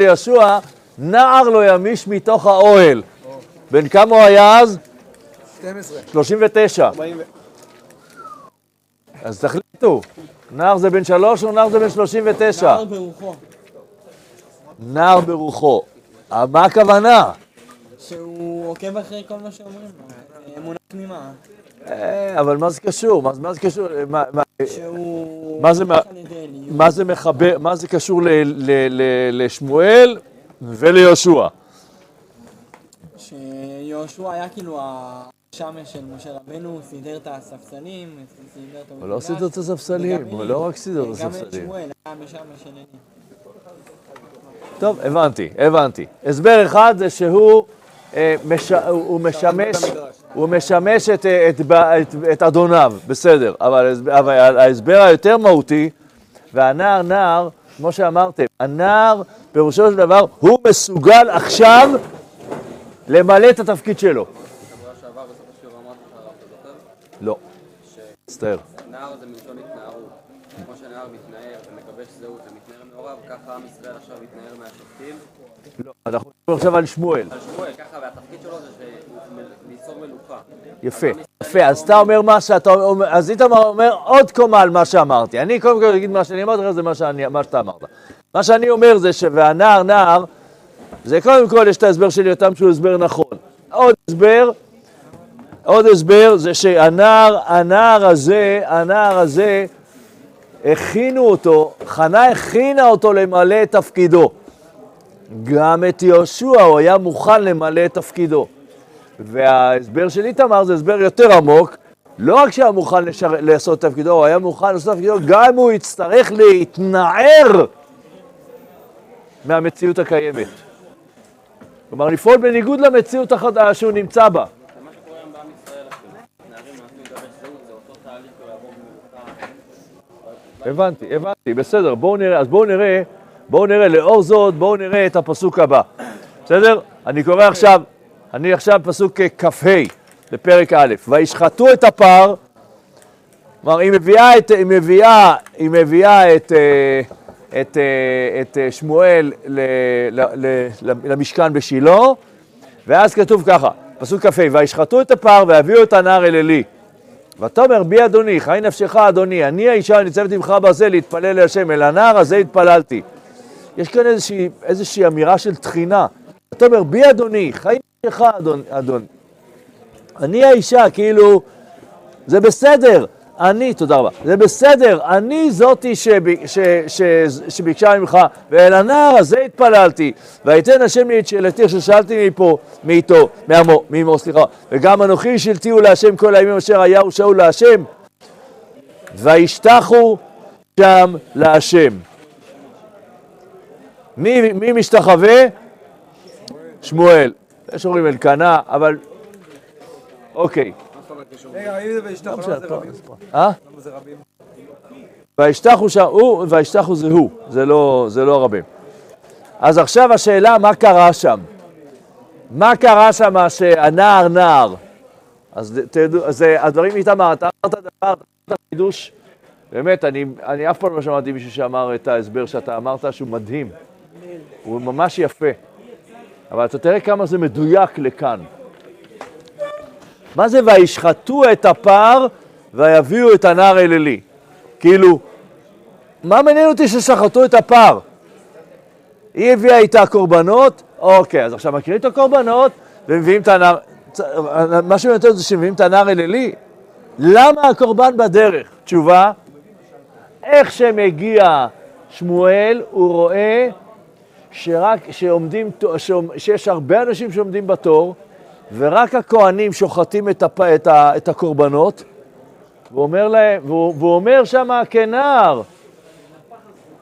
ליהושע, נער לא ימיש מתוך האוהל. בן כמה הוא היה אז? 12. 39. אז תחליטו, נער זה בן שלוש או נער זה בן 39? נער ברוחו, נער ברוחו. אה, מה הכוונה? שהוא עוקב אחרי כל מה שאומרים לו, אמונה תמימה, אה, אבל מה זה קשור? מה, מה זה קשור? שהוא... מה זה מחבר, מה זה קשור ל, ל, ל, לשמואל וליהושע? שיהושע היה כאילו השמש של משה רבנו, הוא סידר את הספסלים, סידר את הוא לא המקדש, סידר את הספסלים, הוא. לא רק סידר את גם הספסלים. שמואל היה של אלי. טוב, הבנתי, הבנתי. הסבר אחד זה שהוא אה, משמש, הוא משמש את, אה, את, את, את אדוניו, בסדר, אבל, אבל ההסבר היותר מהותי, והנער נער, כמו שאמרתם, הנער פירושו של דבר, הוא מסוגל עכשיו למלא את התפקיד שלו. לא, מצטער. שנער זה מלשון התנערות. כמו שנער מתנער ומגבש זהות ומתנער מעורב, ככה עם ישראל עכשיו מתנער מהשופטים. לא, אנחנו מדברים עכשיו על שמואל. יפה, יפה, אז אתה אומר מה שאתה אומר, אז איתמר אומר עוד קומה על מה שאמרתי. אני קודם כל אגיד מה שאני אמרתי לך, זה מה, שאתה אמרת. מה שאני אומר זה שהנער נער, זה קודם כל יש את ההסבר של יותם שהוא הסבר נכון. עוד הסבר, עוד הסבר זה שהנער, הנער הזה, הנער הזה, הכינו אותו, חנה הכינה אותו למלא את תפקידו. גם את יהושע הוא היה מוכן למלא את תפקידו. וההסבר של איתמר זה הסבר יותר עמוק, לא רק שהיה מוכן לשר... לעשות תפקידו, הוא היה מוכן לעשות תפקידו, גם אם הוא יצטרך להתנער מהמציאות הקיימת. כלומר, לפעול בניגוד למציאות החדשה שהוא נמצא בה. הבנתי, הבנתי, בסדר, בואו נראה, אז בואו נראה, בואו נראה, לאור זאת, בואו נראה את הפסוק הבא, בסדר? אני קורא עכשיו, אני עכשיו פסוק כ"ה בפרק א', וישחטו את הפר, כלומר, היא מביאה את, היא מביאה, היא מביאה את, אה, את, אה, את אה, שמואל ל, ל, ל, למשכן בשילה, ואז כתוב ככה, פסוק כ"ה, וישחטו את הפר ויביאו את הנער אל עלי. ותאמר בי אדוני, חי נפשך אדוני, אני האישה הניצבת עמך בזה להתפלל להשם, אל הנער הזה התפללתי. יש כאן איזושהי, איזושהי אמירה של תחינה. ותאמר בי אדוני, חי נפשך אדון, אדון. אני האישה, כאילו, זה בסדר, אני, תודה רבה, זה בסדר, אני זאתי שב, ש, ש, ש, שביקשה ממך, ואל הנער הזה התפללתי, ויתן השם לי את שאלתי אשר שאלתי מפה, מאיתו, מעמו, מאמו, סליחה, וגם אנוכי שלטיהו להשם כל הימים אשר היה ושאול להשם, וישתחו שם להשם. מי, מי משתחווה? שמואל. יש אומרים אלקנה, אבל... אוקיי. רגע, אם זה וישתחו, למה זה רבים? אה? למה זה רבים? וישתחו שם, הוא, וישתחו זה הוא, זה לא, זה לא הרבים. אז עכשיו השאלה, מה קרה שם? מה קרה שם שהנער נער? אז תדעו, אז הדברים איתמר, אתה אמרת דבר, אתה אמרת חידוש, באמת, אני, אני אף פעם לא שמעתי מישהו שאמר את ההסבר שאתה אמרת, שהוא מדהים. הוא ממש יפה. אבל אתה תראה כמה זה מדויק לכאן. מה זה וישחטו את הפר ויביאו את הנער אל עלי? כאילו, מה מעניין אותי ששחטו את הפר? היא הביאה איתה קורבנות, אוקיי, אז עכשיו מקריאים את הקורבנות ומביאים את הנער, מה שמעניין זה שמביאים את הנער אל עלי. למה הקורבן בדרך? תשובה, איך שמגיע שמואל, הוא רואה שרק, שעומדים, שעומ- שיש הרבה אנשים שעומדים בתור, ורק הכהנים שוחטים את, הפ, את, ה, את הקורבנות, והוא אומר להם, והוא, והוא אומר שם כנער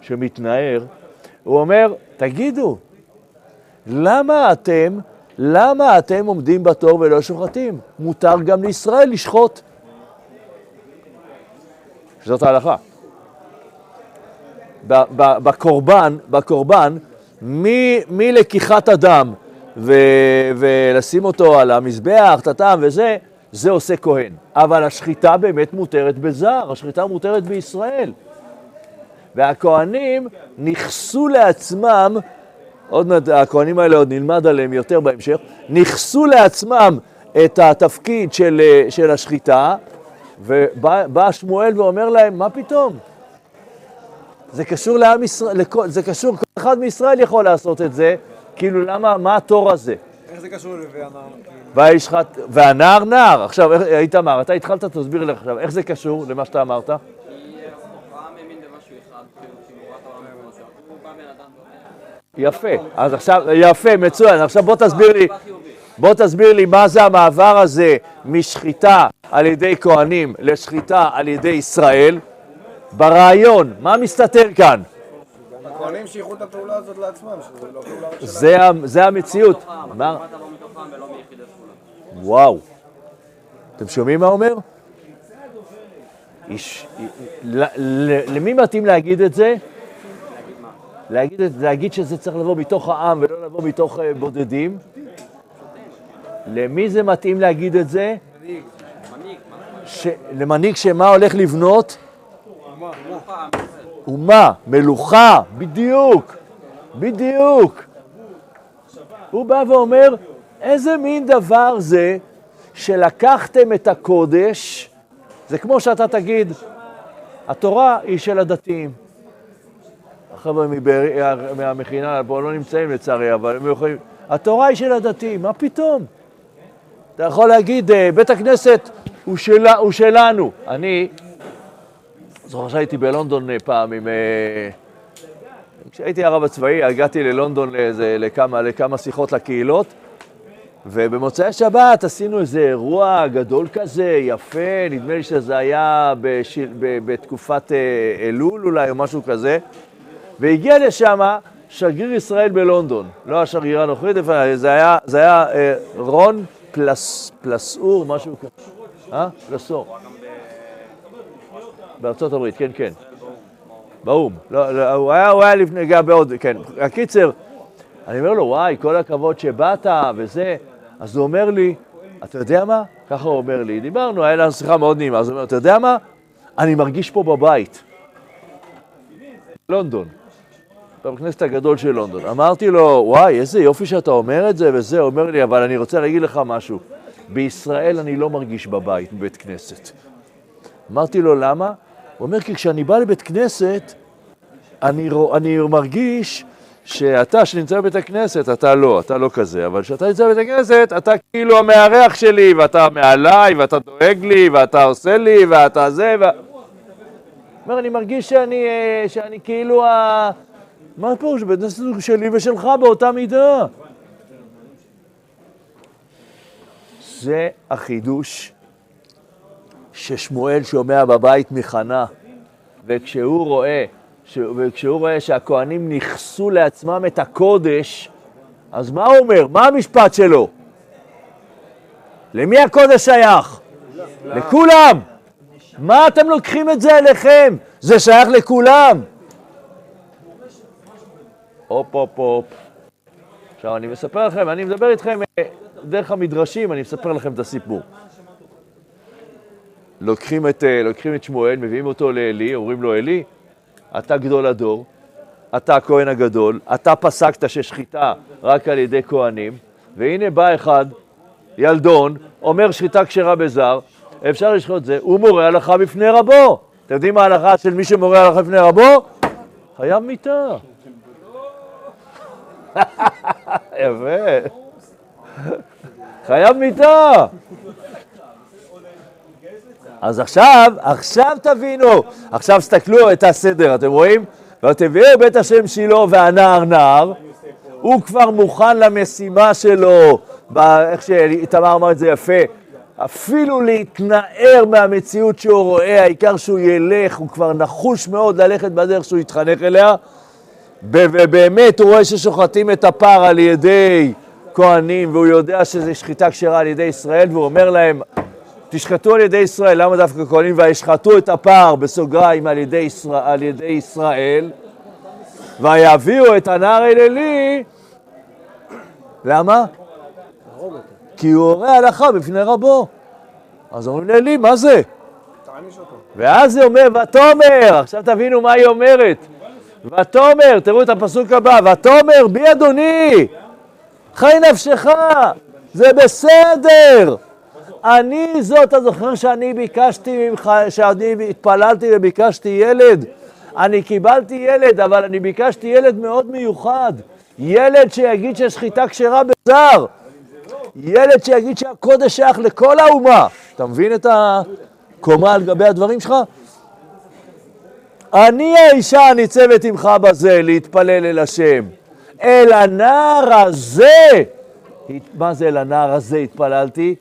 שמתנער, הוא אומר, תגידו, למה אתם, למה אתם עומדים בתור ולא שוחטים? מותר גם לישראל לשחוט. זאת ההלכה. בקורבן, בקורבן, מלקיחת הדם ו- ולשים אותו על המזבח, את הטעם וזה, זה עושה כהן. אבל השחיטה באמת מותרת בזר, השחיטה מותרת בישראל. והכהנים נכסו לעצמם עוד מעט הכהנים האלה עוד נלמד עליהם יותר בהמשך, ניכסו לעצמם את התפקיד של, אה, של השחיטה, ובא בא שמואל ואומר להם, מה פתאום? זה קשור לעם ישראל, לכל, זה קשור, כל אחד מישראל יכול לעשות את זה, כאילו למה, מה התור הזה? איך זה קשור לנווה הנער? והישחט, והנער נער, עכשיו, איך- איתמר, אתה התחלת, תסביר לי עכשיו, איך זה קשור למה שאתה אמרת? כאילו, יפה, אז עכשיו, יפה, מצוין, עכשיו בוא תסביר לי, בוא תסביר לי מה זה המעבר הזה משחיטה על ידי כהנים לשחיטה על ידי ישראל, ברעיון, מה מסתתר כאן? הכהנים שייכו את הפעולה הזאת לעצמם, שזה לא פעולה שלהם. זה, המציאות. מה? וואו. אתם שומעים מה אומר? איש, למי מתאים להגיד את זה? להגיד, להגיד שזה צריך לבוא מתוך העם ולא לבוא מתוך אה, בודדים? למי זה מתאים להגיד את זה? ש... למנהיג שמה הולך לבנות? אומה, מלוכה, בדיוק, בדיוק. הוא בא ואומר, איזה מין דבר זה שלקחתם את הקודש, זה כמו שאתה תגיד, התורה היא של הדתיים. החבר'ה מהמכינה פה לא נמצאים לצערי, אבל הם יכולים... התורה היא של הדתיים, מה פתאום? אתה יכול להגיד, אה, בית הכנסת הוא, שלה, הוא שלנו. אני, זוכר שהייתי בלונדון אה, פעם עם... אה, כשהייתי הרב הצבאי, הגעתי ללונדון לאיזה, לכמה, לכמה שיחות לקהילות, ובמוצאי שבת עשינו איזה אירוע גדול כזה, יפה, נדמה לי שזה היה בש... ב... בתקופת אה, אלול אולי, או משהו כזה, והגיע לשם שגריר ישראל בלונדון, לא השגרירה הנוכחית, זה היה, זה היה אה, רון פלס, פלסאור, משהו כזה, אה? פלסאור. בארצות הברית, כן, כן. באו"ם. לא, לא, הוא היה, הוא היה לפני, גם בעוד, כן. הקיצר, אני אומר לו, וואי, כל הכבוד שבאת וזה. אז הוא אומר לי, אתה יודע מה? ככה הוא אומר לי, דיברנו, היה לנו שיחה מאוד נעימה. אז הוא אומר, אתה יודע מה? אני מרגיש פה בבית. לונדון. בבית הכנסת הגדול של לונדון. אמרתי לו, וואי, איזה יופי שאתה אומר את זה וזה. הוא אומר לי, אבל אני רוצה להגיד לך משהו. בישראל אני לא מרגיש בבית בבית כנסת. אמרתי לו, למה? הוא אומר, כי כשאני בא לבית כנסת, אני, רוא- אני מרגיש שאתה, שנמצא בבית הכנסת, אתה לא, אתה לא כזה, אבל כשאתה נמצא בבית הכנסת, אתה כאילו המארח שלי, ואתה מעליי, ואתה דואג לי, ואתה עושה לי, ואתה זה, ו... אומר, אני מרגיש שאני, אה, שאני כאילו ה... מה הפירוש? בית הוא שלי ושלך באותה מידה. זה החידוש ששמואל שומע בבית מחנה, וכשהוא רואה, ש... וכשהוא רואה שהכוהנים ניכסו לעצמם את הקודש, אז מה הוא אומר? מה המשפט שלו? למי הקודש שייך? לכולם. מה אתם לוקחים את זה אליכם? זה שייך לכולם. הופ הופ הופ. עכשיו אני מספר לכם, אני מדבר איתכם אה, דרך המדרשים, אני מספר לכם את הסיפור. לוקחים את, אה, לוקחים את שמואל, מביאים אותו לעלי, אומרים לו, עלי, אתה גדול הדור, אתה הכהן הגדול, אתה פסקת ששחיטה רק על ידי כהנים, והנה בא אחד, ילדון, אומר שחיטה כשרה בזר, אפשר לשחוט את זה, הוא מורה הלכה בפני רבו. אתם יודעים מה ההלכה של מי שמורה הלכה בפני רבו? חייב מיתה. יפה. חייב מיתה. אז עכשיו, עכשיו תבינו, עכשיו תסתכלו את הסדר, אתם רואים? ותביאו בית השם שילה והנער נער, הוא כבר מוכן למשימה שלו, איך שאיתמר אמר את זה יפה, אפילו להתנער מהמציאות שהוא רואה, העיקר שהוא ילך, הוא כבר נחוש מאוד ללכת בדרך שהוא יתחנך אליה, ובאמת הוא רואה ששוחטים את הפר על ידי כהנים, והוא יודע שזה שחיטה כשרה על ידי ישראל, והוא אומר להם, תשחטו על ידי ישראל, למה דווקא כהנים? וישחטו את הפר, בסוגריים, על ידי, ישראל, על ידי ישראל, ויביאו את הנער אל עלי, למה? כי הוא הורה הלכה בפני רבו. אז אומרים לעלי, מה זה? ואז היא אומר, ותאמר, עכשיו תבינו מה היא אומרת. ותאמר, תראו את הפסוק הבא, ותאמר בי אדוני, חי נפשך, זה בסדר. אני זאת, אתה זוכר שאני ביקשתי ממך, שאני התפללתי וביקשתי ילד? אני קיבלתי ילד, אבל אני ביקשתי ילד מאוד מיוחד. ילד שיגיד ששחיטה כשרה בזר. ילד שיגיד שהקודש שייך לכל האומה. אתה מבין את הקומה על גבי הדברים שלך? אני האישה הניצבת עמך בזה, להתפלל אל השם. אל הנער הזה, מה זה אל הנער הזה התפללתי?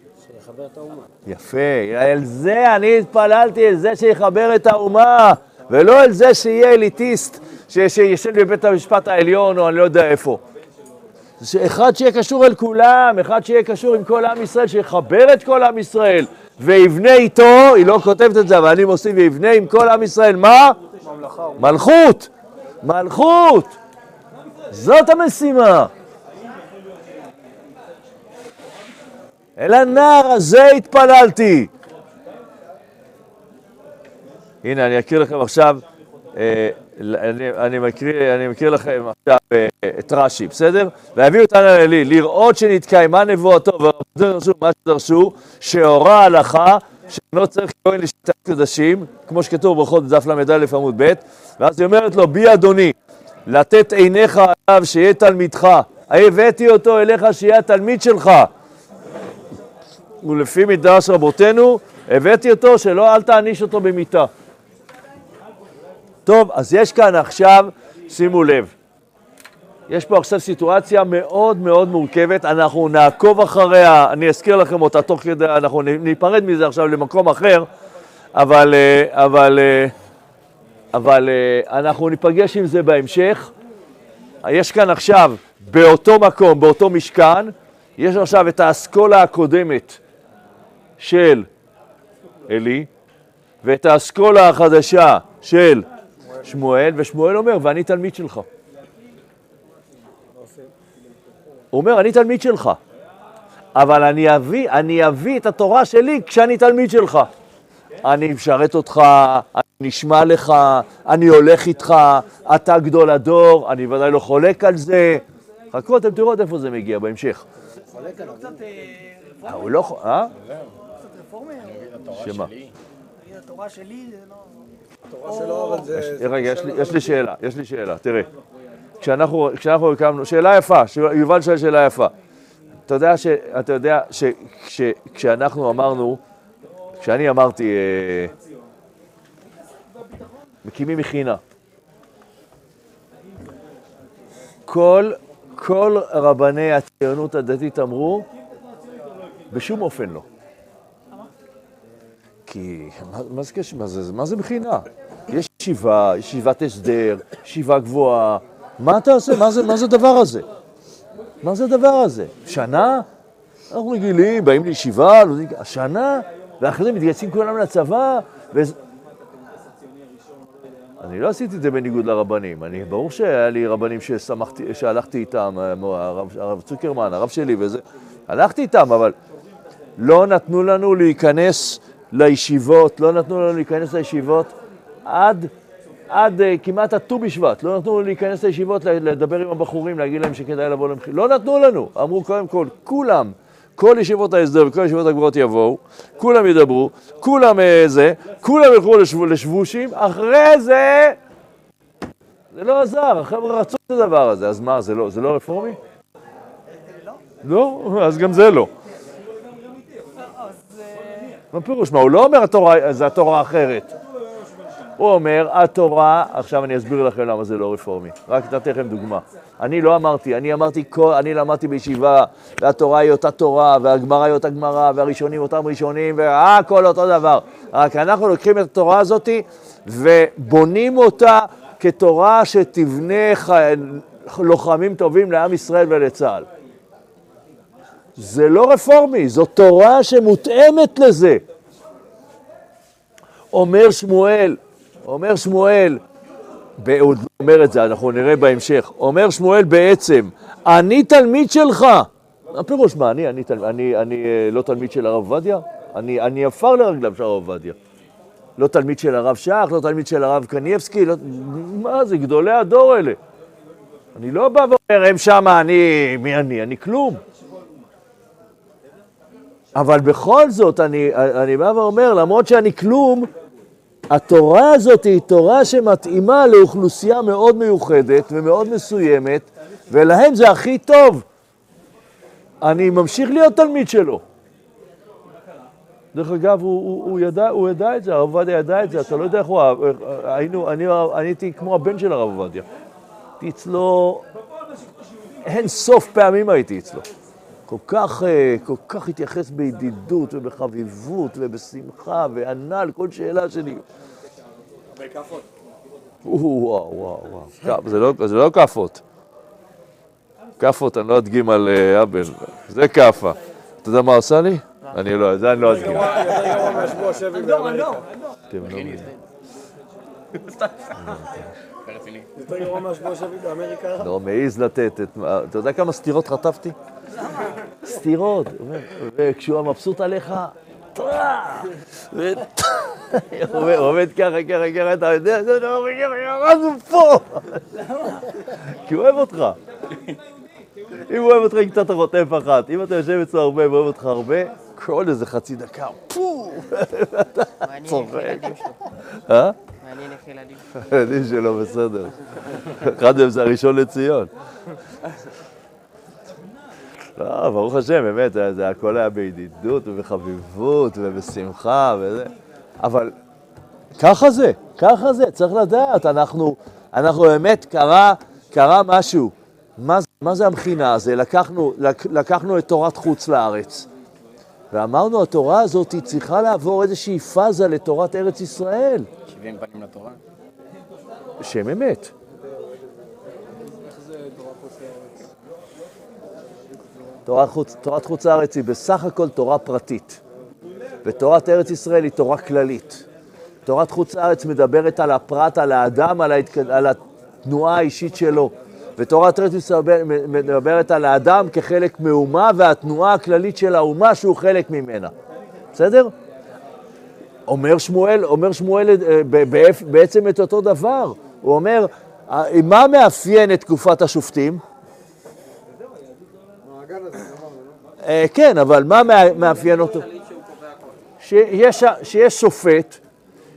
שיחבר את האומה. יפה, אל זה אני התפללתי, אל זה שיחבר את האומה, ולא אל זה שיהיה אליטיסט, שישב בבית המשפט העליון או אני לא יודע איפה. אחד שיהיה קשור אל כולם, אחד שיהיה קשור עם כל עם ישראל, שיחבר את כל עם ישראל, ויבנה איתו, היא לא כותבת את זה, אבל אני מוסיף, ויבנה עם כל עם ישראל, מה? מלכות, מלכות, זאת המשימה. אל הנער הזה התפללתי. הנה, אני אקריא לכם עכשיו, אה, אני, מקריא, לכם עכשיו אה, את רש"י, בסדר? והביאו אותנו אלי, לראות שנתקיימה נבואתו ורבותינו מה שדרשו, שהורה הלכה שאינו צריך כהן לשיטת קדשים, כמו שכתוב ברכות בדף ל"א עמוד ב', ואז היא אומרת לו, בי אדוני, לתת עיניך עליו שיהיה תלמידך, הבאתי אותו אליך שיהיה התלמיד שלך. ולפי מדרש רבותינו, הבאתי אותו שלא אל תעניש אותו במיתה. טוב, אז יש כאן עכשיו, שימו לב, יש פה עכשיו סיטואציה מאוד מאוד מורכבת, אנחנו נעקוב אחריה, אני אזכיר לכם אותה תוך כדי, אנחנו ניפרד מזה עכשיו למקום אחר, אבל, אה, אבל, אה, אבל אה, אנחנו ניפגש עם זה בהמשך. יש כאן עכשיו, באותו מקום, באותו משכן, יש עכשיו את האסכולה הקודמת של עלי, ואת האסכולה החדשה של שמואל, ושמואל אומר, ואני תלמיד שלך. הוא אומר, אני תלמיד שלך, אבל אני אביא, אני אביא את התורה שלי כשאני תלמיד שלך. אני משרת אותך, אני נשמע לך, אני הולך איתך, אתה גדול הדור, אני ודאי לא חולק על זה. חכו, אתם תראו עד איפה זה מגיע בהמשך. אה, הוא לא... ח- אה? רפורמי, שמה? התורה שלי זה לא... התורה שלו, אבל זה... זה רגע, יש לי- לו. יש לי שאלה, יש לי שאלה, תראה. כשאנחנו, כשאנחנו הקמנו, שאלה יפה, יובל שואל שאלה יפה. אתה יודע, ש, אתה יודע שכשאנחנו אמרנו, כשאני אמרתי, אה, מקימים מכינה, כל, כל רבני הציונות הדתית אמרו, בשום אופן לא. כי מה, זה, קשר? מה, זה, מה זה מכינה? יש ישיבה, יש ישיבת הסדר, ישיבה גבוהה, מה אתה עושה? מה זה, מה זה הדבר הזה? מה זה הדבר הזה? שנה? אנחנו רגילים, באים לישיבה, לומדים- שנה, ואחרי זה מתגייסים כולם לצבא, וזה... אני לא עשיתי את זה בניגוד לרבנים, אני, ברור שהיה לי רבנים ששמחתי, שהלכתי איתם, הרב, הרב צוקרמן, הרב שלי וזה, הלכתי איתם, אבל לא נתנו לנו להיכנס לישיבות, לא נתנו לנו להיכנס לישיבות עד, עד uh, כמעט הט"ו בשבט, לא נתנו לנו להיכנס לישיבות, לדבר עם הבחורים, להגיד להם שכדאי לבוא למחירה, לא נתנו לנו, אמרו קודם כל, כולם, כל ישיבות ההסדר וכל ישיבות הגבוהות יבואו, כולם ידברו, כולם אה, זה, כולם ילכו לשב, לשבושים, אחרי זה, זה לא עזר, החבר'ה רצו את הדבר הזה, אז מה, זה לא, זה לא רפורמי? לא, אז גם זה לא. מה פירוש? מה, הוא לא אומר התורה, זה התורה האחרת. הוא אומר, התורה, עכשיו אני אסביר לכם למה זה לא רפורמי. רק נתתי לכם דוגמה. אני לא אמרתי, אני אמרתי, אני למדתי בישיבה, והתורה היא אותה תורה, והגמרא היא אותה גמרא, והראשונים אותם ראשונים, והכל אותו דבר. רק אנחנו לוקחים את התורה הזאת ובונים אותה כתורה שתבנה. לוחמים טובים לעם ישראל ולצה"ל. זה לא רפורמי, זו תורה שמותאמת לזה. אומר שמואל, אומר שמואל, הוא אומר את זה, אנחנו נראה בהמשך, אומר שמואל בעצם, אני תלמיד שלך. הפירוש מה, אני, אני, אני, אני אה, לא תלמיד של הרב עובדיה? אני, אני עפר לרגליו של הרב עובדיה. לא תלמיד של הרב שך, לא תלמיד של הרב קניבסקי, לא... מה זה, גדולי הדור האלה. אני לא בא ואומר, הם שמה, אני, מי אני? אני כלום. אבל בכל זאת, אני, אני בא ואומר, למרות שאני כלום, התורה הזאת היא תורה שמתאימה לאוכלוסייה מאוד מיוחדת ומאוד מסוימת, ולהם זה הכי טוב. אני ממשיך להיות תלמיד שלו. דרך אגב, הוא, הוא, הוא, ידע, הוא ידע את זה, הרב עובדיה ידע את זה, אתה לא יודע איך הוא... היינו, אני, הייתי כמו הבן של הרב עובדיה. הייתי אצלו, אין סוף פעמים הייתי אצלו. כל כך, אה, כל כך התייחס בידידות ובחביבות ובשמחה וענה על כל שאלה שלי. וואו, וואו, וואו. זה לא, זה לא כאפות. כאפות, אני לא אדגים על אה, אבן. זה כאפה. אתה יודע מה עושה לי? אני לא, זה אני לא אדגים. יותר גרוע מהשבוע שבי באמריקה. לא מבינים. יותר גרוע מהשבוע שבי באמריקה. לא מעז לתת את... אתה יודע כמה סטירות חטפתי? סטירות. וכשהוא מבסוט עליך, הוא עומד- הוא ככה, ככה, ככה, אתה יודע, זה לא, ירדנו פה! כי הוא אוהב אותך. אם הוא אוהב אותך, עם קצת חוטף אחת. אם אתה יושב אצלו הרבה ואוהב אותך הרבה, כל איזה חצי דקה, פו! מעניין צוחק. איך ילדים ילדים. שלו בסדר. אחד מהם זה הראשון לציון. לא, ברוך השם, באמת, זה הכל היה בידידות ובחביבות ובשמחה וזה. אבל ככה זה, ככה זה, צריך לדעת, אנחנו, אנחנו באמת, קרה, קרה משהו. מה, מה זה המכינה הזה? לקחנו, לק, לקחנו את תורת חוץ לארץ. ואמרנו, התורה הזאת צריכה לעבור איזושהי פאזה לתורת ארץ ישראל. 70 פנים לתורה. שם אמת. תורת חוץ, תורת חוץ לארץ היא בסך הכל תורה פרטית, ותורת ארץ ישראל היא תורה כללית. תורת חוץ לארץ מדברת על הפרט, על האדם, על, ההתק... על התנועה האישית שלו, ותורת ארץ ישראל מדברת על האדם כחלק מאומה והתנועה הכללית של האומה שהוא חלק ממנה. בסדר? אומר שמואל, אומר שמואל אה, בעצם את אותו דבר. הוא אומר, אה, מה מאפיין את תקופת השופטים? אה, כן, אבל מה מאפיין אותו? שיש, שופט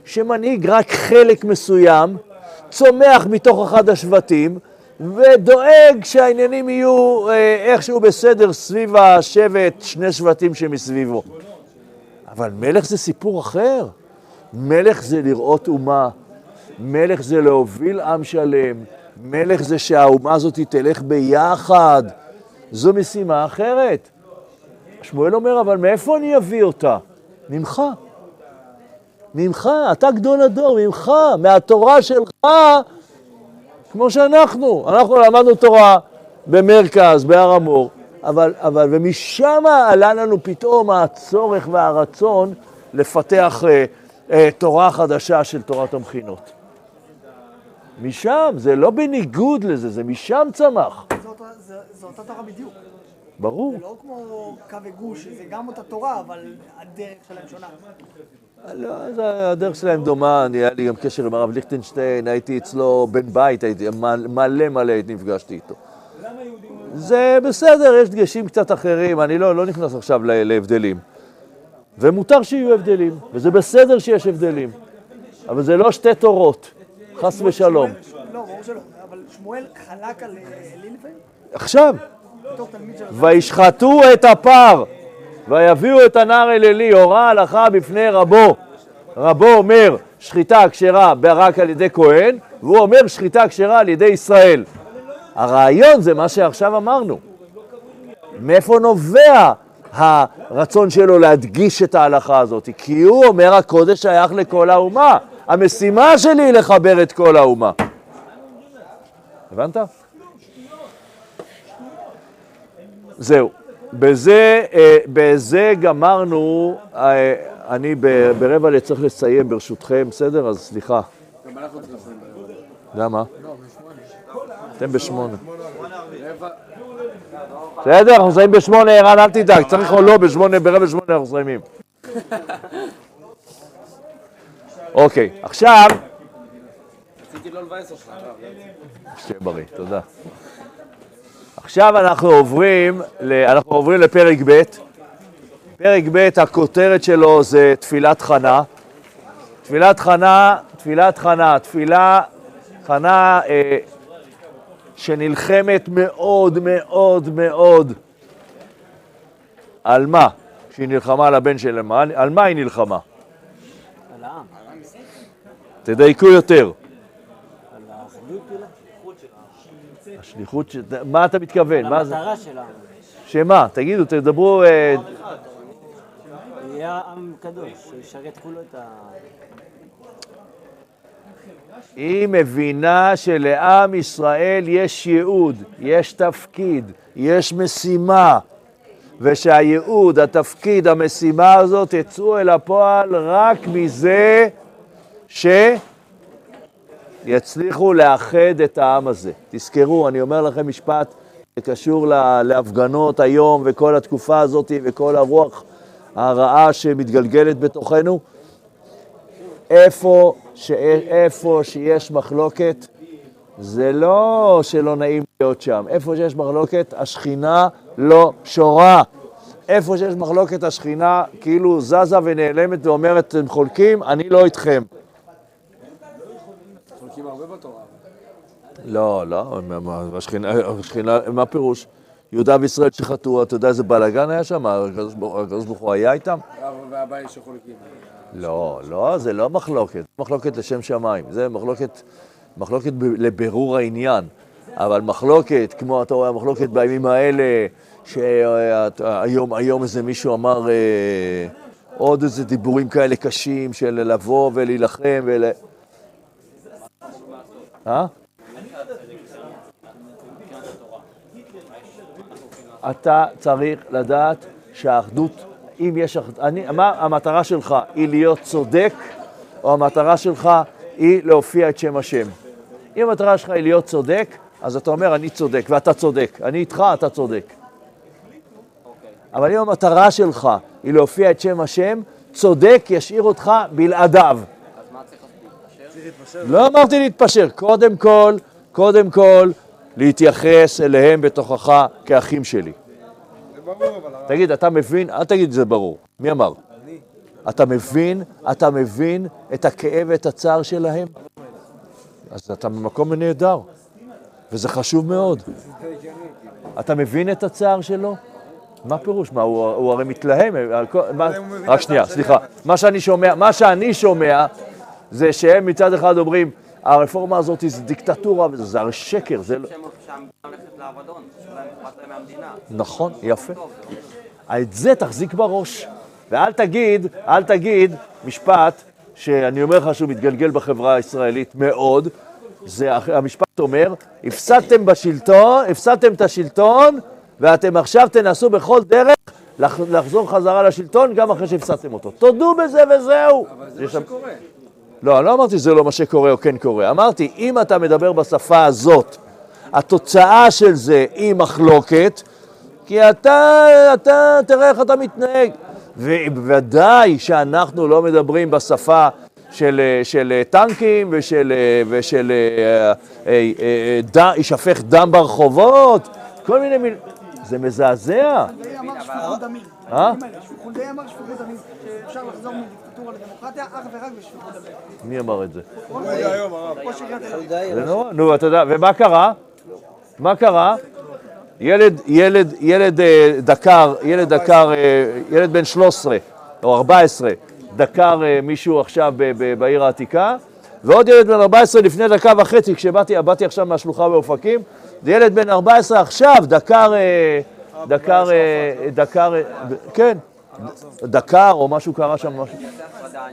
שמנהיג רק חלק מסוים, צומח מתוך אחד השבטים, ודואג שהעניינים יהיו איכשהו בסדר סביב השבט, שני שבטים שמסביבו. אבל מלך זה סיפור אחר. מלך זה לראות אומה, מלך זה להוביל עם שלם, מלך זה שהאומה הזאת תלך ביחד. זו משימה אחרת. שמואל אומר, אבל מאיפה אני אביא אותה? ממך. ממך, אתה גדול הדור, ממך, מהתורה שלך, כמו שאנחנו. אנחנו למדנו תורה במרכז, בהר המור, אבל, אבל, ומשם עלה לנו פתאום הצורך והרצון לפתח אה, אה, תורה חדשה של תורת המכינות. משם, זה לא בניגוד לזה, זה משם צמח. זו אותה- זה- זו אותה תורה בדיוק. ברור. זה לא כמו קו וגוש, זה גם אותה תורה, אבל הדרך שלהם שונה. לא, זה- הדרך שלהם דומה, אני, היה לי גם קשר עם הרב ליכטנשטיין, הייתי אצלו בן בית, הייתי מלא מלא נפגשתי איתו. זה בסדר, יש דגשים קצת אחרים, אני לא, לא נכנס עכשיו להבדלים. ומותר שיהיו הבדלים, וזה בסדר שיש הבדלים, אבל זה לא שתי תורות, חס ושלום. לא, ברור שלא, אבל שמואל חלק על אה, לי לפעמים, עכשיו. וישחטו את הפר, ויביאו את הנער אל עלי, הורה הלכה בפני רבו. רבו אומר שחיטה כשרה רק על ידי כהן, והוא אומר שחיטה כשרה על ידי ישראל. הרעיון זה מה שעכשיו אמרנו. מאיפה נובע הרצון שלו להדגיש את ההלכה הזאת? כי הוא אומר הקודש שייך לכל האומה. המשימה שלי היא לחבר את כל האומה. הבנת? זהו. בזה, אה, בזה גמרנו, אה, אני ברבע לצריך לסיים ברשותכם, בסדר? אז סליחה. גם אנחנו צריכים לסיים. למה? אתם בשמונה. בסדר, אנחנו מסיימים בשמונה, ערן, אל תדאג, צריך או לא, בשמונה, ברבע שמונה אנחנו מסיימים. אוקיי, עכשיו, רציתי לא לבאס אותך, הרב. שתהיה בריא, תודה. עכשיו אנחנו עוברים, אנחנו עוברים לפרק ב'. פרק ב', הכותרת שלו זה תפילת חנה. תפילת חנה, תפילת חנה, תפילה, חנה אה, שנלחמת מאוד מאוד מאוד על מה? שהיא נלחמה על הבן שלה, מה- על מה היא נלחמה? על העם, תדייקו יותר. על האחדות אולי, השליחות, ש... מה אתה מתכוון? על מה זה? המטרה שלנו. שמה? תגידו, תדברו... אה, יהיה עם קדוש, שישרת כולו את ה... היא מבינה שלעם ישראל יש ייעוד, יש תפקיד, יש משימה, ושהייעוד, התפקיד, המשימה הזאת יצאו אל הפועל רק מזה שיצליחו לאחד את העם הזה. תזכרו, אני אומר לכם משפט שקשור לה- להפגנות היום וכל התקופה הזאת וכל הרוח הרעה שמתגלגלת בתוכנו. איפה, ש... איפה שיש מחלוקת, זה לא שלא נעים להיות שם. איפה שיש מחלוקת, השכינה לא שורה. איפה שיש מחלוקת, השכינה כאילו זזה ונעלמת ואומרת, אתם חולקים, אני לא איתכם. חולקים הרבה בתורה. לא, לא, השכינה, השכינה, מה פירוש? יהודה וישראל שחטאו, אתה יודע איזה בלאגן היה שם? הקדוש ברוך הוא היה איתם? והבית שחולקים. לא, לא, זה לא מחלוקת, מחלוקת לשם שמיים, זה מחלוקת, מחלוקת לבירור העניין, אבל מחלוקת, כמו אתה רואה, מחלוקת בימים האלה, שהיום היום איזה מישהו אמר אה, עוד איזה דיבורים כאלה קשים של לבוא ולהילחם ול... אה? אתה צריך לדעת שהאחדות, אם יש אני, מה המטרה שלך? היא להיות צודק, או המטרה שלך היא להופיע את שם השם? אם המטרה שלך היא להיות צודק, אז אתה אומר, אני צודק, ואתה צודק. אני איתך, אתה צודק. אבל אם המטרה שלך היא להופיע את שם השם, צודק ישאיר אותך בלעדיו. אז מה צריך? להתפשר? לא אמרתי להתפשר, קודם כל, קודם כל, להתייחס אליהם בתוכך כאחים שלי. ברור, אבל. תגיד, אתה מבין? אל תגיד זה ברור. מי אמר? אתה מבין? אתה מבין את הכאב ואת הצער שלהם? אז אתה במקום נהדר, וזה חשוב מאוד. אתה מבין את הצער שלו? מה פירוש? מה, הוא, הוא הרי מתלהם. כל- מה, רק שנייה, סליחה. מה שאני שומע, מה שאני שומע זה שהם מצד אחד אומרים, הרפורמה הזאת זה דיקטטורה, וזה זה הרי שקר, זה לא... נכון, יפה. את זה תחזיק בראש. ואל תגיד, אל תגיד משפט שאני אומר לך שהוא מתגלגל בחברה הישראלית מאוד. זה, המשפט אומר, הפסדתם בשלטון, הפסדתם את השלטון, ואתם עכשיו תנסו בכל דרך לח- לחזור חזרה לשלטון גם אחרי שהפסדתם אותו. תודו בזה וזהו. אבל זה מה שם- שקורה. לא, אני לא אמרתי שזה לא מה שקורה או כן קורה. אמרתי, אם אתה מדבר בשפה הזאת, התוצאה של זה היא מחלוקת, כי אתה, אתה, תראה איך אתה מתנהג. ובוודאי שאנחנו לא מדברים בשפה של, של טנקים ושל, ושל אה, אה, אה, יישפך דם ברחובות, כל מיני מילים. זה מזעזע. חולדאי אמר שפיכות דמים. המילים האלה, חולדאי אמר שפיכות דמים, שאפשר לחזור מדיקטטורה לדמוקרטיה אך ורק בשפיכות דמים. מי אמר את זה? נורא, נו, אתה יודע, ומה קרה? מה קרה? ילד, ילד, ילד אה, דקר, ילד דקר, אה, ילד בן 13 או 14, דקר אה, מישהו עכשיו בעיר העתיקה, ועוד ילד בן 14 לפני דקה וחצי, כשבאתי באתי עכשיו מהשלוחה באופקים, ילד בן 14 עכשיו, דקר, דקר, דקר, כן, דקר או משהו קרה שם.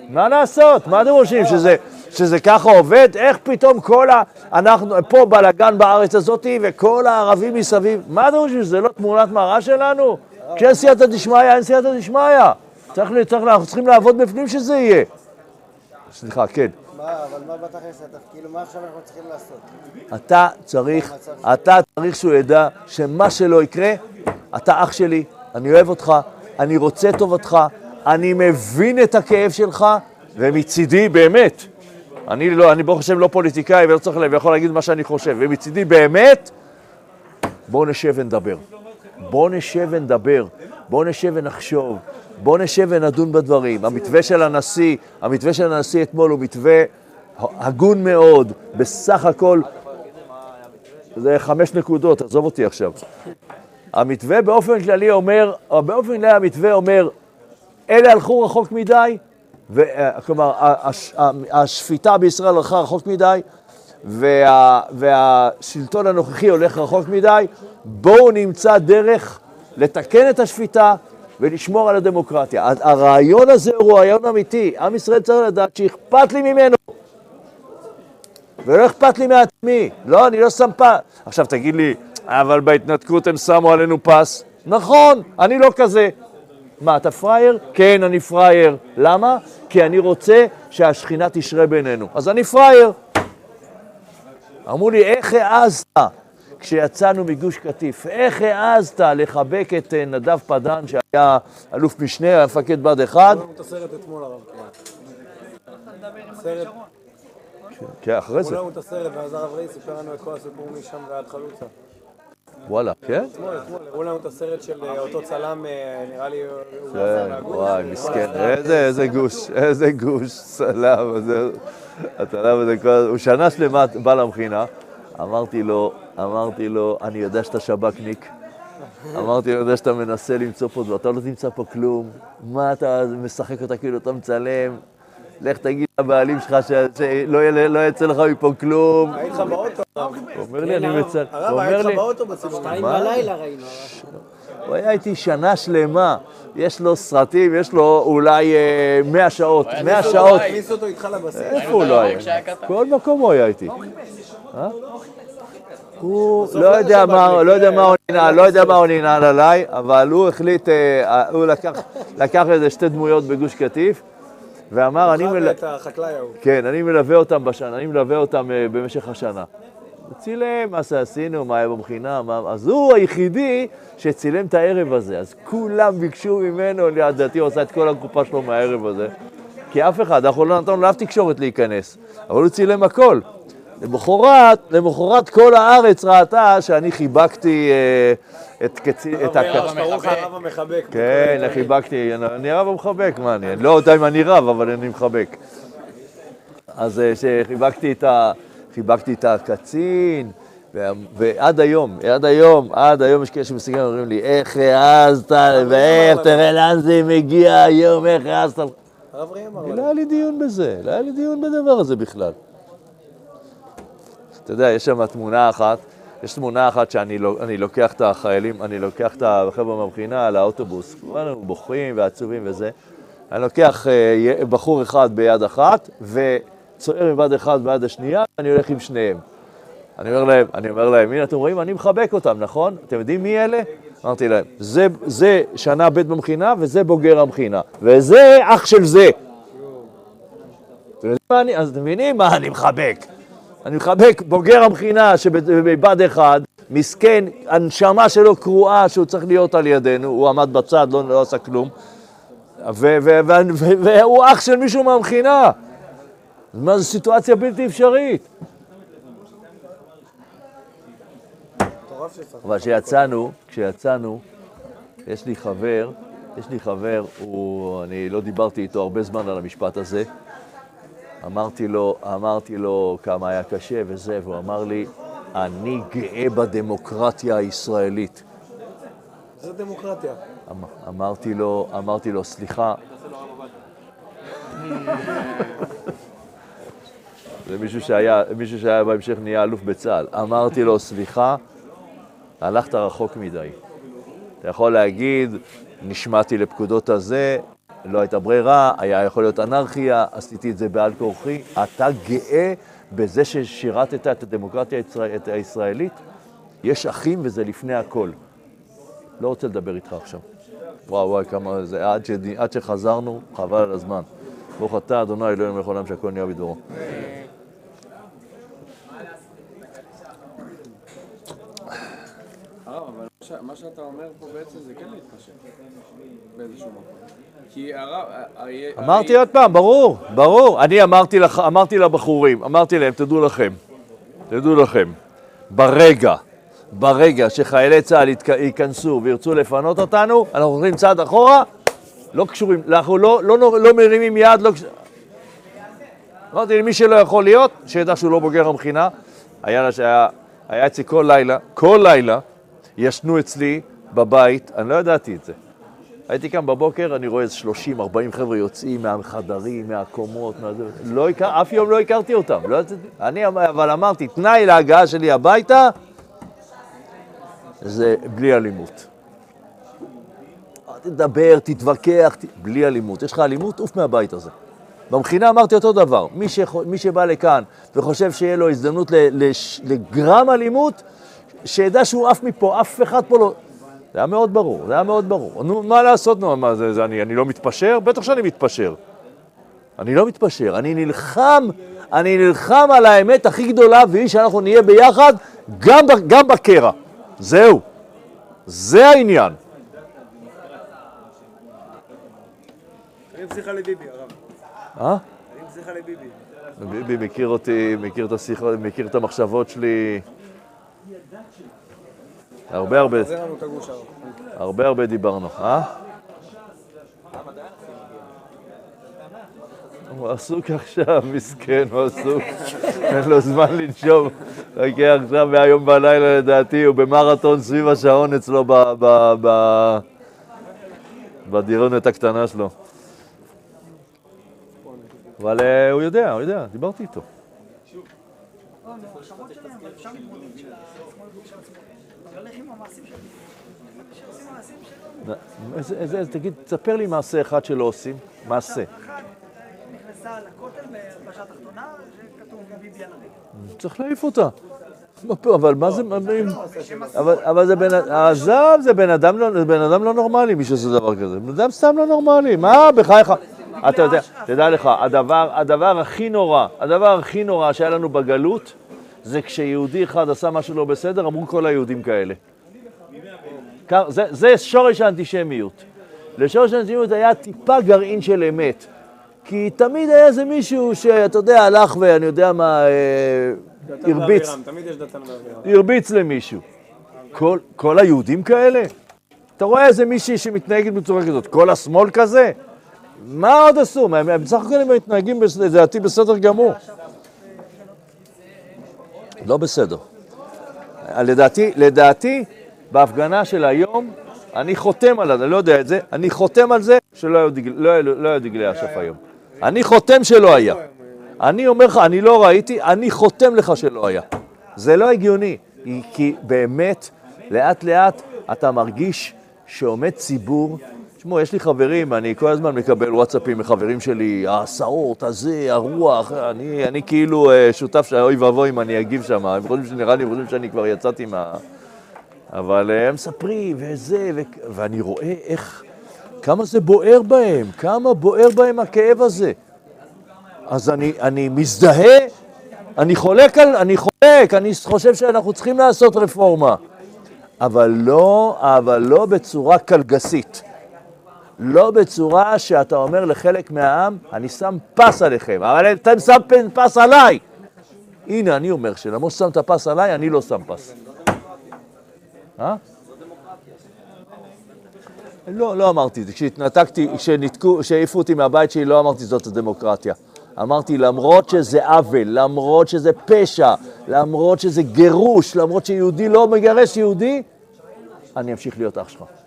מה לעשות? מה אתם חושבים, שזה, שזה ככה עובד? איך פתאום כל ה... אנחנו פה בלאגן בארץ הזאת וכל הערבים מסביב, מה אתם חושבים, שזה לא תמונת מראה שלנו? כשאין סייעתא דשמיא, אין סייעתא דשמיא. אנחנו צריכים לעבוד בפנים שזה יהיה. סליחה, כן. מה, אבל מה בתכלס, אתה- כאילו, מה עכשיו אנחנו צריכים לעשות? אתה צריך, אתה צריך שהוא ידע שמה שלא יקרה, אתה אח שלי, אני אוהב אותך, אני רוצה טובתך, אני מבין את הכאב שלך, ומצידי באמת, אני לא, אני ברוך השם לא פוליטיקאי ולא צריך, ויכול להגיד מה שאני חושב, ומצידי באמת, בואו נשב ונדבר. בואו נשב ונדבר, בואו נשב ונחשוב, בואו נשב ונדון בדברים. המתווה של הנשיא, המתווה של הנשיא אתמול הוא מתווה הגון מאוד, בסך הכל זה חמש נקודות, עזוב אותי עכשיו. המתווה באופן כללי אומר, או באופן כללי המתווה אומר, אלה הלכו רחוק מדי, כלומר, הש, השפיטה בישראל הלכה רחוק מדי, וה, והשלטון הנוכחי הולך רחוק מדי, בואו נמצא דרך לתקן את השפיטה ולשמור על הדמוקרטיה. הרעיון הזה הוא רעיון אמיתי, עם ישראל צריך לדעת שאכפת לי ממנו. ולא אכפת לי מעצמי. לא, אני לא שם פס. עכשיו תגיד לי, אבל בהתנתקות הם שמו עלינו פס. נכון, אני לא כזה. מה, אתה פראייר? כן, אני פראייר. למה? כי אני רוצה שהשכינה תשרה בינינו. אז אני פראייר. אמרו לי, איך העזת כשיצאנו מגוש קטיף? איך העזת לחבק את אה, נדב פדן, שהיה אלוף משנה, היה מפקד בה"ד 1? ראינו את הסרט אתמול, הרב. סרט, כן, אחרי זה. ראינו את הסרט, ואז הרב ריי סיפר לנו את כל הסיפור משם ועד חלוצה. וואלה, כן? אתמול, אתמול, הראו לנו את הסרט של אה, אותו צלם, אה, נראה לי, הוא כן. וואי, מסכן, איזה, גוש, איזה גוש, צלם, הצלם הזה, כל- הוא שנה שלמה בא למכינה, אמרתי לו, אמרתי לו, אני יודע שאתה שב"כניק, אמרתי לו, אני יודע שאתה מנסה למצוא פה, ואתה לא תמצא פה כלום, מה אתה משחק אותה כאילו אתה מצלם, לך תגיד לבעלים שלך שלא לא יצא לך מפה כלום. היית לך באוטו, אומר לי, אני מצלם, הוא הרב, לי, לך באוטו בצילום. שתיים? בלילה ראינו. הוא היה איתי שנה שלמה, יש לו סרטים, יש לו אולי אה, 100 שעות, 100 שעות. הכניס אותו איתך לבסיס. איפה הוא לא היה? כל מקום הוא היה איתי. אה? הוא לא יודע מה, לא יודע מה הוא ננעל, לא יודע מה הוא ננעל עליי, אבל הוא החליט, אה, הוא לקח איזה שתי דמויות בגוש קטיף, ואמר, אני, מל... את החקלאי ההוא. כן, אני מלווה אותם בשנה, אני מלווה אותם אה, במשך השנה. הוא צילם מה שעשינו, מה היה במכינה, מה... אז הוא היחידי שצילם את הערב הזה. אז כולם ביקשו ממנו, לדעתי הוא עשה את כל הקופה שלו מהערב הזה. כי אף אחד, אנחנו לא נתנו לאף תקשורת להיכנס, אבל הוא צילם הכל. למחרת, למחרת כל הארץ ראתה שאני חיבקתי אה, את קצין, את הרב, הקצין. הרב המחבק. כן, חיבקתי, אני רב המחבק, מה אני, לא יודע אם אני רב, אבל אני מחבק. אז אה, שחיבקתי את, ה, חיבקתי את הקצין, ועד היום, עד היום, עד היום יש כאלה שמסתכלים ואומרים לי, איך העזת, ואיך, תראה לאן זה מגיע היום, איך העזת. הרב ראי אמר לא. היה לי דיון בזה, לא היה לי דיון בדבר הזה בכלל. אתה יודע, יש שם תמונה אחת, יש תמונה אחת שאני אני לוקח את החיילים, אני לוקח את החבר'ה מהמכינה על האוטובוס, כולנו בוכים ועצובים וזה. אני לוקח אה, בחור אחד ביד אחת, וצוער מבד אחד ביד השנייה, ואני הולך עם שניהם. אני אומר להם, אני אומר להם, הנה אתם רואים, אני מחבק אותם, נכון? אתם יודעים מי אלה? אמרתי להם, זה, זה שנה ב' במכינה וזה בוגר המכינה, וזה אח של זה. אתם יודעים מה אני, אז אתם מבינים מה אני מחבק? אני מחבק בוגר המכינה שבבה"ד 1, מסכן, הנשמה שלו קרועה שהוא צריך להיות על ידינו, הוא עמד בצד, לא, לא עשה כלום, והוא אח של מישהו מהמכינה. מה, זו סיטואציה בלתי אפשרית. אבל כשיצאנו, כשיצאנו, יש לי חבר, יש לי חבר, הוא, אני לא דיברתי איתו הרבה זמן על המשפט הזה. אמרתי לו, אמרתי לו כמה היה קשה וזה, והוא אמר לי, אני גאה בדמוקרטיה הישראלית. זה דמוקרטיה. אמ- אמרתי לו, אמרתי לו, סליחה. זה מישהו שהיה, מישהו שהיה בהמשך נהיה אלוף בצה"ל. אמרתי לו, סליחה, הלכת רחוק מדי. אתה יכול להגיד, נשמעתי לפקודות הזה, לא הייתה ברירה, היה יכול להיות אנרכיה, עשיתי את זה בעל כורחי. אתה גאה בזה ששירתת את הדמוקרטיה הישראלית? יש אחים וזה לפני הכל. לא רוצה לדבר איתך עכשיו. וואו וואי, כמה זה, עד, שד... עד שחזרנו, חבל על הזמן. ברוך אתה, אדוני אלוהים מלך העולם שהכל נהיה בדברו. ש- מה שאתה אומר פה בעצם זה כן להתפשר באיזשהו מקום. כי הרב... הרי- אמרתי הרי- עוד פעם, ברור, ברור. אני אמרתי, אמרתי לבחורים, אמרתי להם, תדעו לכם, תדעו לכם, ברגע, ברגע שחיילי צה"ל ייכנסו וירצו לפנות אותנו, אנחנו הולכים צעד אחורה, לא קשורים, אנחנו לא, לא, לא, לא מרימים יד, לא. אמרתי למי שלא יכול להיות, שידע שהוא לא בוגר המכינה. היה אצלי כל לילה, כל לילה, ישנו אצלי בבית, אני לא ידעתי את זה. הייתי קם בבוקר, אני רואה איזה 30, 40 חבר'ה יוצאים מהחדרים, מהקומות, מהזה. לא הכר, אף יום לא הכרתי אותם. לא אני, אבל אמרתי, תנאי להגעה שלי הביתה זה בלי אלימות. אל תדבר, תתווכח, ת... בלי אלימות. יש לך אלימות, עוף מהבית הזה. במכינה אמרתי אותו דבר, מי, שח... מי שבא לכאן וחושב שיהיה לו הזדמנות ל... לש... לגרם אלימות, שידע שהוא עף מפה, אף אחד פה לא... זה היה מאוד ברור, זה היה מאוד ברור. נו, מה לעשות, נו, מה זה, זה אני, אני לא מתפשר? בטח שאני מתפשר. אני לא מתפשר, אני נלחם, אני נלחם על האמת הכי גדולה, והיא שאנחנו נהיה ביחד גם, גם בקרע. זהו. זה העניין. לביבי, הרב. אה? אני פסיכה לביבי. ביבי מכיר אותי, מכיר את השיחות, מכיר את המחשבות שלי. הרבה הרבה. הרבה הרבה דיברנו, אה? הוא עסוק עכשיו, מסכן, הוא עסוק, אין לו זמן לנשום. חכה עכשיו מהיום בלילה לדעתי, הוא במרתון סביב השעון אצלו בדירונת הקטנה שלו. אבל אה, הוא יודע, הוא יודע, דיברתי איתו. לא. איזה- תגיד, תספר לי מעשה אחד שלא עושים. מעשה. אחת נכנסה לכותל בהלבשה תחתונה, שכתוב ביבי על הרגל. צריך להעיף אותה. אבל מה זה... מה- אבל, אבל זה בן... עזוב, זה בן אדם לא, זה בן אדם לא נורמלי, מי שעושה דבר כזה. בן אדם סתם לא נורמלי, מה בחייך? אתה יודע, תדע לך, הדבר, הדבר הכי נורא, הדבר הכי נורא שהיה לנו בגלות, זה כשיהודי אחד עשה משהו לא בסדר, אמרו כל היהודים כאלה. זה, זה שורש האנטישמיות. לשורש האנטישמיות היה טיפה גרעין של אמת. כי תמיד היה איזה מישהו שאתה יודע, הלך ואני יודע מה, אה, הרביץ. הרביץ למישהו. כל, כל היהודים כאלה? אתה רואה איזה מישהי שמתנהגת בצורה כזאת, כל השמאל כזה? מה עוד עשו? בסך הכל הם מתנהגים לדעתי בסדר גמור. לא בסדר. לדעתי, לדעתי, בהפגנה של היום, אני חותם על זה, אני לא יודע את זה, אני חותם על זה שלא היו, דגל, לא, לא היו דגלי אש"ף היום. אני חותם שלא היה. אני אומר לך, אני לא ראיתי, אני חותם לך שלא היה. זה לא הגיוני, כי באמת, לאט לאט אתה מרגיש שעומד ציבור, תשמעו, יש לי חברים, אני כל הזמן מקבל וואטסאפים מחברים שלי, ההסעות, הזה, הרוח, אני, אני כאילו אה, שותף של אוי ואבוי אם אני אגיב שם, הם חושבים שנראה לי, הם חושבים שאני כבר יצאתי מה... אבל אה, הם מספרים, וזה, ו... ואני רואה איך, כמה זה בוער בהם, כמה בוער בהם הכאב הזה. אז אני, אני מזדהה, אני חולק על, אני חולק, אני חושב שאנחנו צריכים לעשות רפורמה, אבל לא, אבל לא בצורה קלגסית. לא בצורה שאתה אומר לחלק מהעם, אני שם פס עליכם, אבל אתם שם פס עליי. הנה, אני אומר שלמרות ששמת פס עליי, אני לא שם פס. אה? לא, לא אמרתי את זה. כשהתנתקתי, כשהעיפו אותי מהבית שלי, לא אמרתי זאת הדמוקרטיה. אמרתי, למרות שזה עוול, למרות שזה פשע, למרות שזה גירוש, למרות שיהודי לא מגרש יהודי, אני אמשיך להיות אח שלך.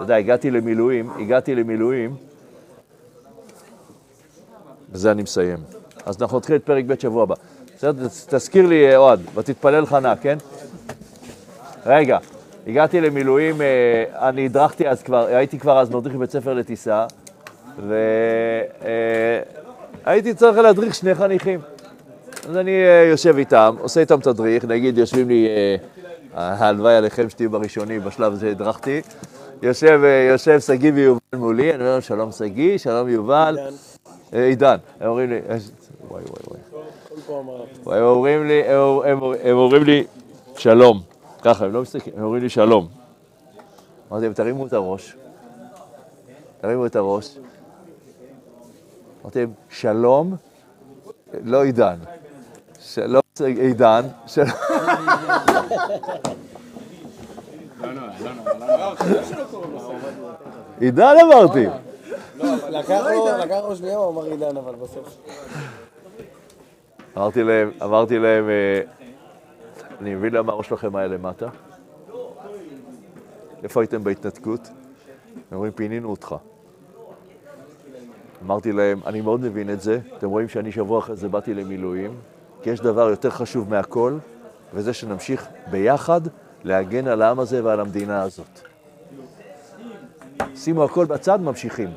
אתה יודע, הגעתי למילואים, הגעתי למילואים, בזה אני מסיים. אז אנחנו נתחיל את פרק ב' שבוע הבא. בסדר? תזכיר לי, אה, אוהד, ותתפלל חנה, כן? רגע, הגעתי למילואים, אה, אני הדרכתי אז כבר, הייתי כבר אז מדריך בבית ספר לטיסה, והייתי צריך להדריך שני חניכים. אז אני אה, יושב איתם, עושה איתם תדריך, נגיד יושבים לי, אה, הלוואי עליכם שתהיו בראשוני בשלב הזה הדרכתי, יושב, אה, יושב שגיא ויובל מולי, אני אומר להם שלום שגיא, שלום יובל, אה, עידן, הם אומרים לי, אה, וואי וואי וואי, הם אומרים לי, הם, אומרים לי, שלום, ככה, הם לא מסתכלים, הם אומרים לי שלום. אמרתי להם, תרימו את הראש. תרימו את הראש. אמרתי להם, שלום, לא עידן. שלום עידן, שלום. לא, לא, לא, לא, לא. עידן אמרתי. לקח לו, שנייה, הוא אמר עידן, אבל בסוף. אמרתי להם, אמרתי להם, אה, אני מבין למה הראש שלכם היה למטה. איפה הייתם בהתנתקות? הם אומרים, פינינו אותך. אמרתי להם, אני מאוד מבין את זה, אתם רואים שאני שבוע אחרי זה באתי למילואים, כי יש דבר יותר חשוב מהכל, וזה שנמשיך ביחד להגן על העם הזה ועל המדינה הזאת. שימו הכל בצד, ממשיכים.